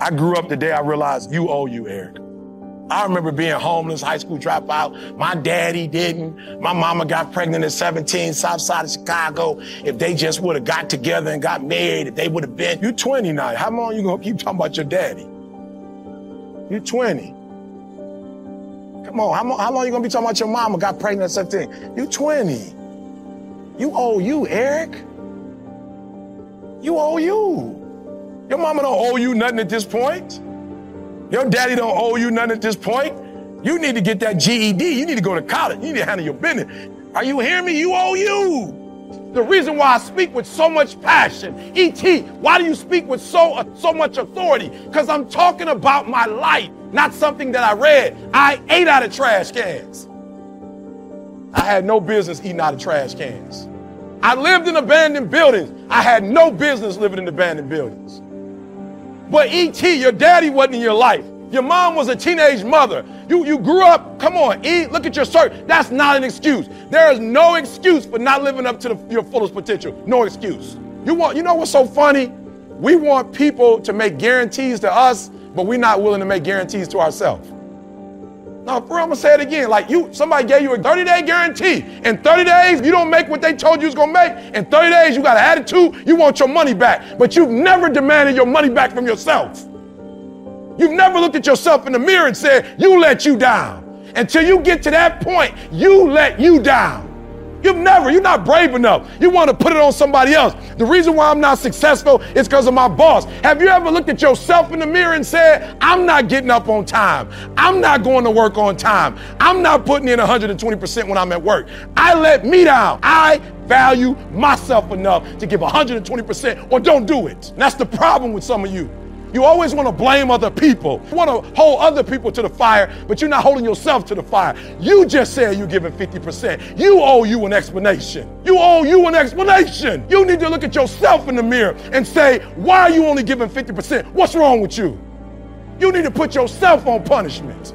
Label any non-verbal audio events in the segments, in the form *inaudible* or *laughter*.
I grew up the day I realized you owe you, Eric. I remember being homeless, high school dropout. My daddy didn't. My mama got pregnant at 17, south side of Chicago. If they just would have got together and got married, if they would have been. You're 20 now. How long you gonna keep talking about your daddy? You're 20. Come on, how, how long you gonna be talking about your mama got pregnant at 17? You're 20. You owe you, Eric. You owe you. Your mama don't owe you nothing at this point. Your daddy don't owe you nothing at this point. You need to get that GED. You need to go to college. You need to handle your business. Are you hearing me? You owe you. The reason why I speak with so much passion, ET, why do you speak with so uh, so much authority? Because I'm talking about my life, not something that I read. I ate out of trash cans. I had no business eating out of trash cans. I lived in abandoned buildings. I had no business living in abandoned buildings. But E.T., your daddy wasn't in your life. Your mom was a teenage mother. You, you grew up, come on, E, look at your shirt. That's not an excuse. There is no excuse for not living up to the, your fullest potential. No excuse. You want, you know what's so funny? We want people to make guarantees to us, but we're not willing to make guarantees to ourselves. No, for I'm gonna say it again. Like you, somebody gave you a 30-day guarantee. In 30 days, you don't make what they told you was gonna make. In 30 days, you got an attitude, you want your money back. But you've never demanded your money back from yourself. You've never looked at yourself in the mirror and said, you let you down. Until you get to that point, you let you down. You've never, you're not brave enough. You want to put it on somebody else. The reason why I'm not successful is because of my boss. Have you ever looked at yourself in the mirror and said, I'm not getting up on time. I'm not going to work on time. I'm not putting in 120% when I'm at work. I let me down. I value myself enough to give 120% or don't do it. And that's the problem with some of you. You always want to blame other people. You want to hold other people to the fire, but you're not holding yourself to the fire. You just said you're giving 50%. You owe you an explanation. You owe you an explanation. You need to look at yourself in the mirror and say, why are you only giving 50%? What's wrong with you? You need to put yourself on punishment.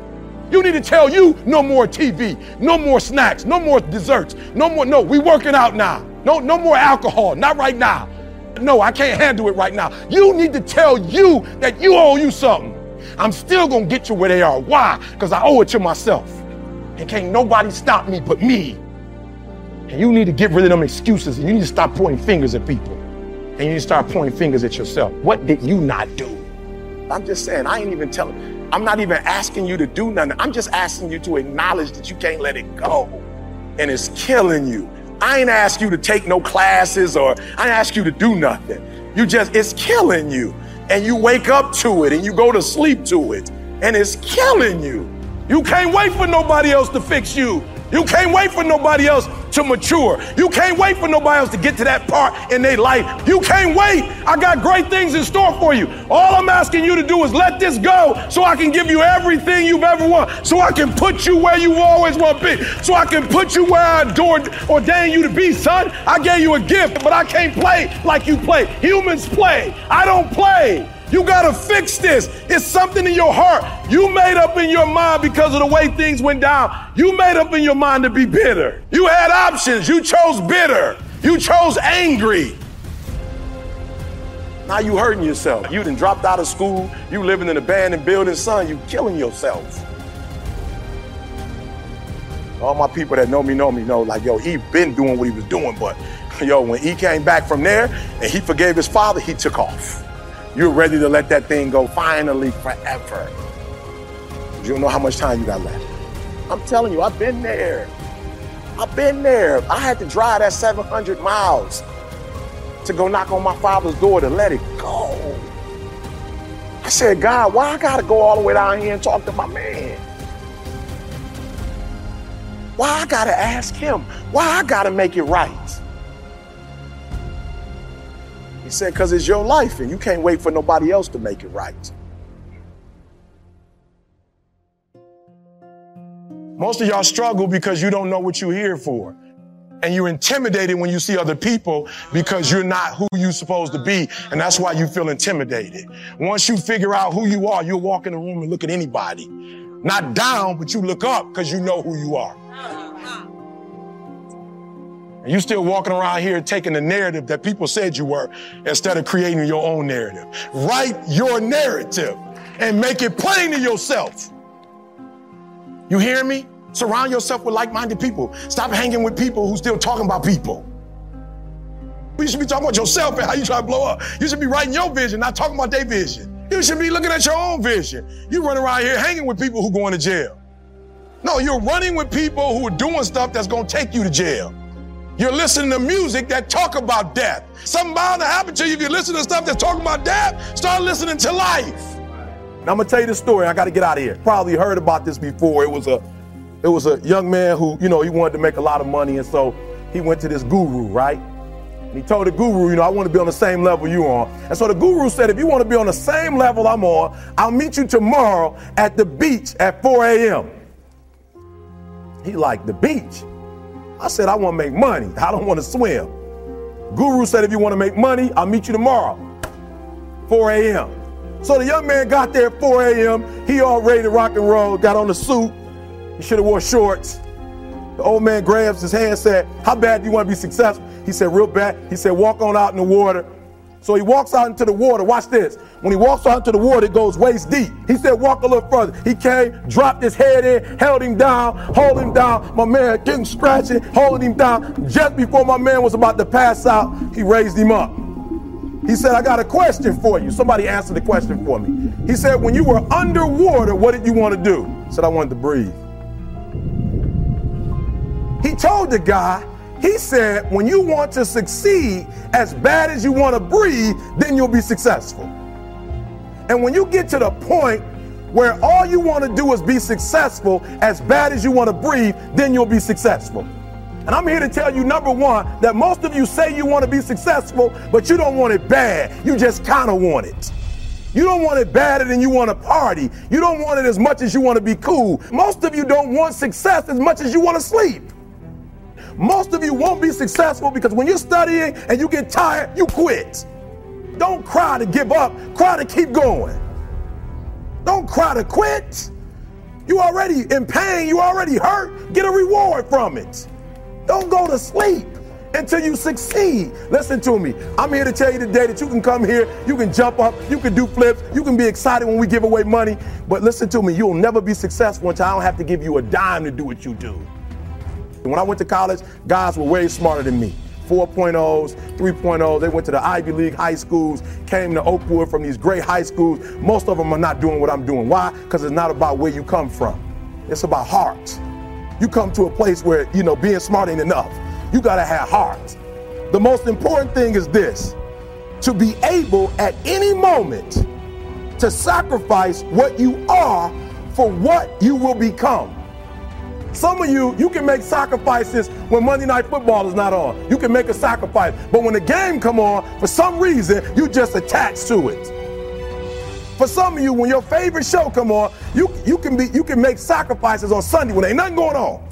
You need to tell you no more TV, no more snacks, no more desserts, no more, no, we working out now. No, no more alcohol, not right now. No, I can't handle it right now. You need to tell you that you owe you something. I'm still gonna get you where they are. Why? Because I owe it to myself. And can't nobody stop me but me. And you need to get rid of them excuses and you need to stop pointing fingers at people. And you need to start pointing fingers at yourself. What did you not do? I'm just saying, I ain't even telling, I'm not even asking you to do nothing. I'm just asking you to acknowledge that you can't let it go. And it's killing you. I ain't ask you to take no classes or I ain't ask you to do nothing. You just, it's killing you. And you wake up to it and you go to sleep to it. And it's killing you. You can't wait for nobody else to fix you. You can't wait for nobody else to mature. You can't wait for nobody else to get to that part in their life. You can't wait. I got great things in store for you. All I'm asking you to do is let this go so I can give you everything you've ever wanted. So I can put you where you always want to be. So I can put you where I adored, ordained you to be, son. I gave you a gift, but I can't play like you play. Humans play. I don't play. You got to fix this. It's something in your heart. You made up in your mind because of the way things went down. You made up in your mind to be bitter. You had options. You chose bitter. You chose angry. Now you hurting yourself. You done dropped out of school. You living in an abandoned building. Son, you killing yourself. All my people that know me know me know like, yo, he been doing what he was doing, but *laughs* yo, when he came back from there and he forgave his father, he took off. You're ready to let that thing go finally forever. You don't know how much time you got left. I'm telling you, I've been there. I've been there. I had to drive that 700 miles to go knock on my father's door to let it go. I said, God, why I gotta go all the way down here and talk to my man? Why I gotta ask him? Why I gotta make it right? Said, because it's your life and you can't wait for nobody else to make it right. Most of y'all struggle because you don't know what you're here for. And you're intimidated when you see other people because you're not who you're supposed to be. And that's why you feel intimidated. Once you figure out who you are, you'll walk in the room and look at anybody. Not down, but you look up because you know who you are. And you still walking around here taking the narrative that people said you were instead of creating your own narrative. Write your narrative and make it plain to yourself. You hear me? Surround yourself with like-minded people. Stop hanging with people who still talking about people. You should be talking about yourself and how you try to blow up. You should be writing your vision, not talking about their vision. You should be looking at your own vision. You run around here hanging with people who going to jail. No, you're running with people who are doing stuff that's going to take you to jail. You're listening to music that talk about death. Something bound to happen to you if you listen to stuff that's talking about death. Start listening to life. Now I'm gonna tell you the story. I got to get out of here. Probably heard about this before. It was a, it was a young man who, you know, he wanted to make a lot of money, and so he went to this guru, right? And he told the guru, you know, I want to be on the same level you on. And so the guru said, if you want to be on the same level I'm on, I'll meet you tomorrow at the beach at 4 a.m. He liked the beach. I said, I want to make money. I don't want to swim. Guru said, if you want to make money, I'll meet you tomorrow, 4 a.m. So the young man got there at 4 a.m. He all ready to rock and roll, got on the suit. He should have wore shorts. The old man grabs his hand said, how bad do you want to be successful? He said, real bad. He said, walk on out in the water. So he walks out into the water. Watch this. When he walks out into the water, it goes waist deep. He said, walk a little further. He came, dropped his head in, held him down, hold him down. My man getting scratching, holding him down. Just before my man was about to pass out, he raised him up. He said, I got a question for you. Somebody answered the question for me. He said, when you were underwater, what did you want to do? He said, I wanted to breathe. He told the guy, he said, when you want to succeed as bad as you want to breathe, then you'll be successful. And when you get to the point where all you want to do is be successful as bad as you want to breathe, then you'll be successful. And I'm here to tell you, number one, that most of you say you want to be successful, but you don't want it bad. You just kind of want it. You don't want it badder than you want to party. You don't want it as much as you want to be cool. Most of you don't want success as much as you want to sleep. Most of you won't be successful because when you're studying and you get tired, you quit. Don't cry to give up, cry to keep going. Don't cry to quit. You already in pain, you already hurt. Get a reward from it. Don't go to sleep until you succeed. Listen to me. I'm here to tell you today that you can come here, you can jump up, you can do flips, you can be excited when we give away money. But listen to me, you'll never be successful until I don't have to give you a dime to do what you do. When I went to college, guys were way smarter than me. 4.0s, 3.0s. They went to the Ivy League high schools, came to Oakwood from these great high schools. Most of them are not doing what I'm doing. Why? Because it's not about where you come from. It's about heart. You come to a place where, you know, being smart ain't enough. You got to have heart. The most important thing is this to be able at any moment to sacrifice what you are for what you will become. Some of you, you can make sacrifices when Monday Night Football is not on. You can make a sacrifice. But when the game come on, for some reason, you just attach to it. For some of you, when your favorite show come on, you, you can be you can make sacrifices on Sunday when ain't nothing going on.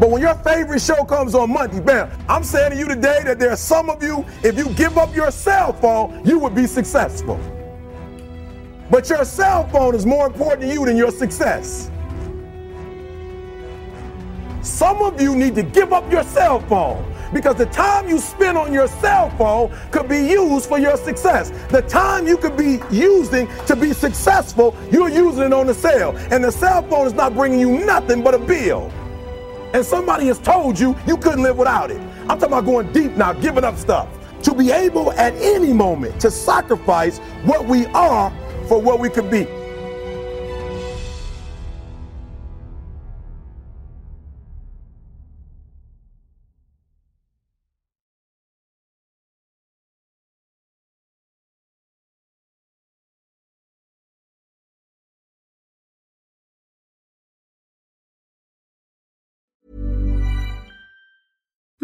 But when your favorite show comes on Monday, bam, I'm saying to you today that there are some of you, if you give up your cell phone, you would be successful. But your cell phone is more important to you than your success. Some of you need to give up your cell phone because the time you spend on your cell phone could be used for your success. The time you could be using to be successful, you're using it on the cell. And the cell phone is not bringing you nothing but a bill. And somebody has told you you couldn't live without it. I'm talking about going deep now, giving up stuff. To be able at any moment to sacrifice what we are for what we could be.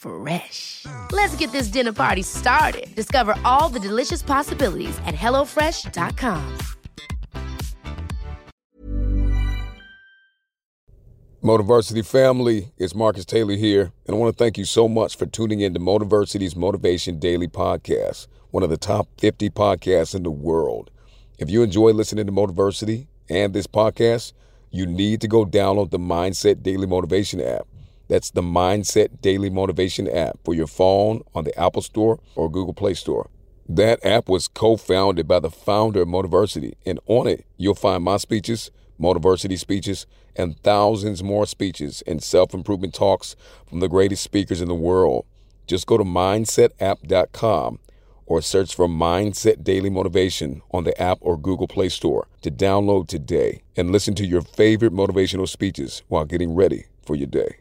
Fresh. Let's get this dinner party started. Discover all the delicious possibilities at hellofresh.com. Motiversity family, it's Marcus Taylor here, and I want to thank you so much for tuning in to Motiversity's Motivation Daily Podcast, one of the top 50 podcasts in the world. If you enjoy listening to Motiversity and this podcast, you need to go download the Mindset Daily Motivation app. That's the Mindset Daily Motivation app for your phone on the Apple Store or Google Play Store. That app was co founded by the founder of Motiversity, and on it, you'll find my speeches, Motiversity speeches, and thousands more speeches and self improvement talks from the greatest speakers in the world. Just go to mindsetapp.com or search for Mindset Daily Motivation on the app or Google Play Store to download today and listen to your favorite motivational speeches while getting ready for your day.